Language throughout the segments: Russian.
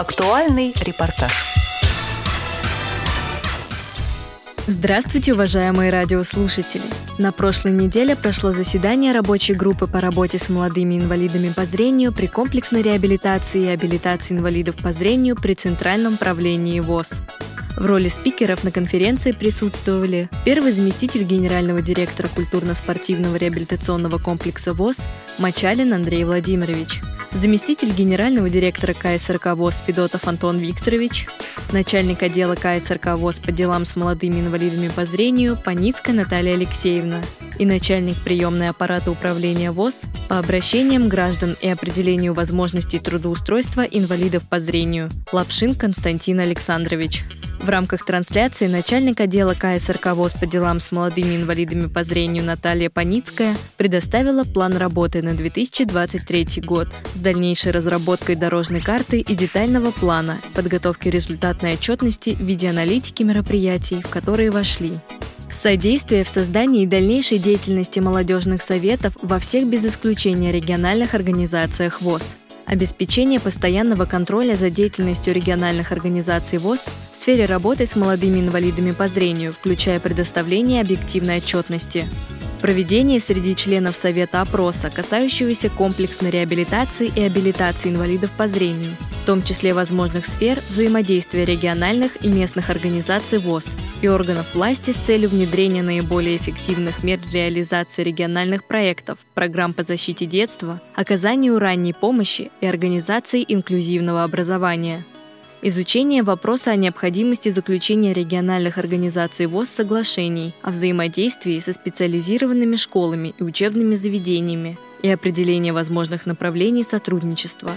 Актуальный репортаж. Здравствуйте, уважаемые радиослушатели! На прошлой неделе прошло заседание рабочей группы по работе с молодыми инвалидами по зрению при комплексной реабилитации и абилитации инвалидов по зрению при Центральном правлении ВОЗ. В роли спикеров на конференции присутствовали первый заместитель генерального директора культурно-спортивного реабилитационного комплекса ВОЗ Мачалин Андрей Владимирович, заместитель генерального директора КСРК ВОЗ Федотов Антон Викторович, начальник отдела КСРК ВОЗ по делам с молодыми инвалидами по зрению Паницкая Наталья Алексеевна и начальник приемной аппарата управления ВОЗ по обращениям граждан и определению возможностей трудоустройства инвалидов по зрению Лапшин Константин Александрович. В рамках трансляции начальник отдела КСРК ВОЗ по делам с молодыми инвалидами по зрению Наталья Паницкая предоставила план работы на 2023 год с дальнейшей разработкой дорожной карты и детального плана, подготовки результатной отчетности в виде аналитики мероприятий, в которые вошли Содействие в создании и дальнейшей деятельности молодежных советов во всех без исключения региональных организациях ВОЗ – обеспечение постоянного контроля за деятельностью региональных организаций ВОЗ в сфере работы с молодыми инвалидами по зрению, включая предоставление объективной отчетности, Проведение среди членов Совета опроса, касающегося комплексной реабилитации и абилитации инвалидов по зрению, в том числе возможных сфер взаимодействия региональных и местных организаций ВОЗ и органов власти с целью внедрения наиболее эффективных мер реализации региональных проектов, программ по защите детства, оказанию ранней помощи и организации инклюзивного образования – изучение вопроса о необходимости заключения региональных организаций ВОЗ соглашений о взаимодействии со специализированными школами и учебными заведениями и определение возможных направлений сотрудничества.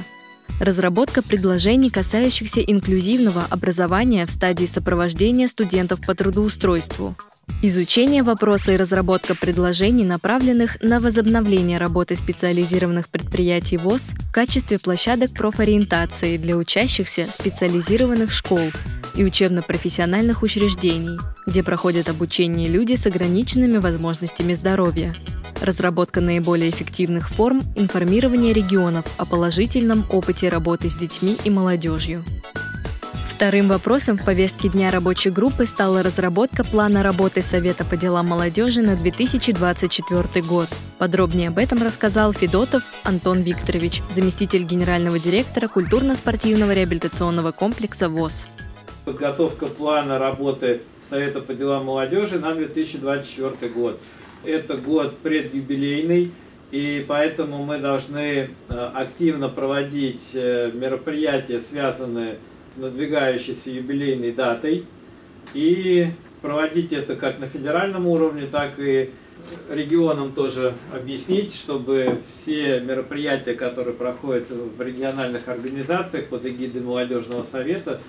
Разработка предложений, касающихся инклюзивного образования в стадии сопровождения студентов по трудоустройству – Изучение вопроса и разработка предложений, направленных на возобновление работы специализированных предприятий ВОЗ в качестве площадок профориентации для учащихся специализированных школ и учебно-профессиональных учреждений, где проходят обучение люди с ограниченными возможностями здоровья. Разработка наиболее эффективных форм информирования регионов о положительном опыте работы с детьми и молодежью. Вторым вопросом в повестке дня рабочей группы стала разработка плана работы Совета по делам молодежи на 2024 год. Подробнее об этом рассказал Федотов Антон Викторович, заместитель генерального директора культурно-спортивного реабилитационного комплекса ВОЗ. Подготовка плана работы Совета по делам молодежи на 2024 год. Это год предюбилейный, и поэтому мы должны э, активно проводить э, мероприятия, связанные с надвигающейся юбилейной датой и проводить это как на федеральном уровне, так и регионам тоже объяснить, чтобы все мероприятия, которые проходят в региональных организациях под эгидой молодежного совета,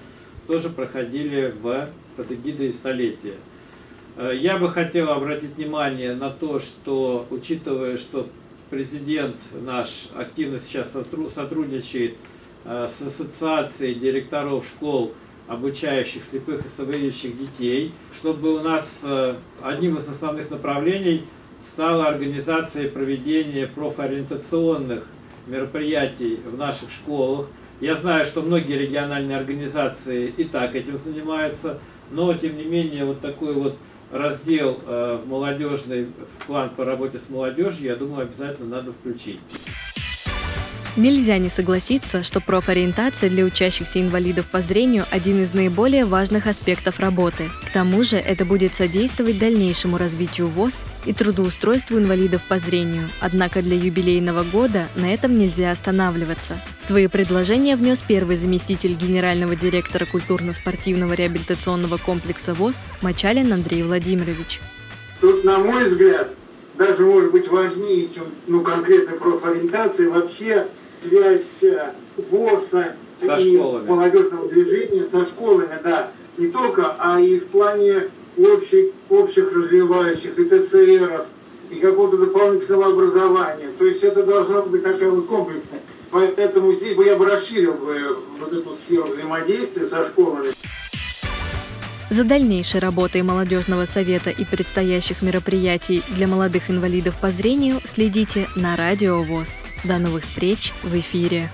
тоже проходили в, под эгидой столетия. Э, я бы хотел обратить внимание на то, что, учитывая, что президент наш активно сейчас сотрудничает Э, с ассоциацией директоров школ, обучающих слепых и слабовидящих детей, чтобы у нас э, одним из основных направлений стала организация проведения профориентационных мероприятий в наших школах. Я знаю, что многие региональные организации и так этим занимаются, но тем не менее вот такой вот раздел э, молодежный план по работе с молодежью, я думаю, обязательно надо включить. Нельзя не согласиться, что профориентация для учащихся инвалидов по зрению – один из наиболее важных аспектов работы. К тому же это будет содействовать дальнейшему развитию ВОЗ и трудоустройству инвалидов по зрению. Однако для юбилейного года на этом нельзя останавливаться. Свои предложения внес первый заместитель генерального директора культурно-спортивного реабилитационного комплекса ВОЗ Мачалин Андрей Владимирович. Тут, на мой взгляд, даже может быть важнее, чем ну, конкретная профориентация, вообще связь э, ВОСа со и школами. молодежного движения со школами, да, не только, а и в плане общих, общих развивающих и ТСРов, и какого-то дополнительного образования. То есть это должна быть такая вот комплексная. Поэтому здесь бы я бы расширил бы вот эту сферу взаимодействия со школами. За дальнейшей работой молодежного совета и предстоящих мероприятий для молодых инвалидов по зрению следите на Радио ВОЗ. До новых встреч в эфире!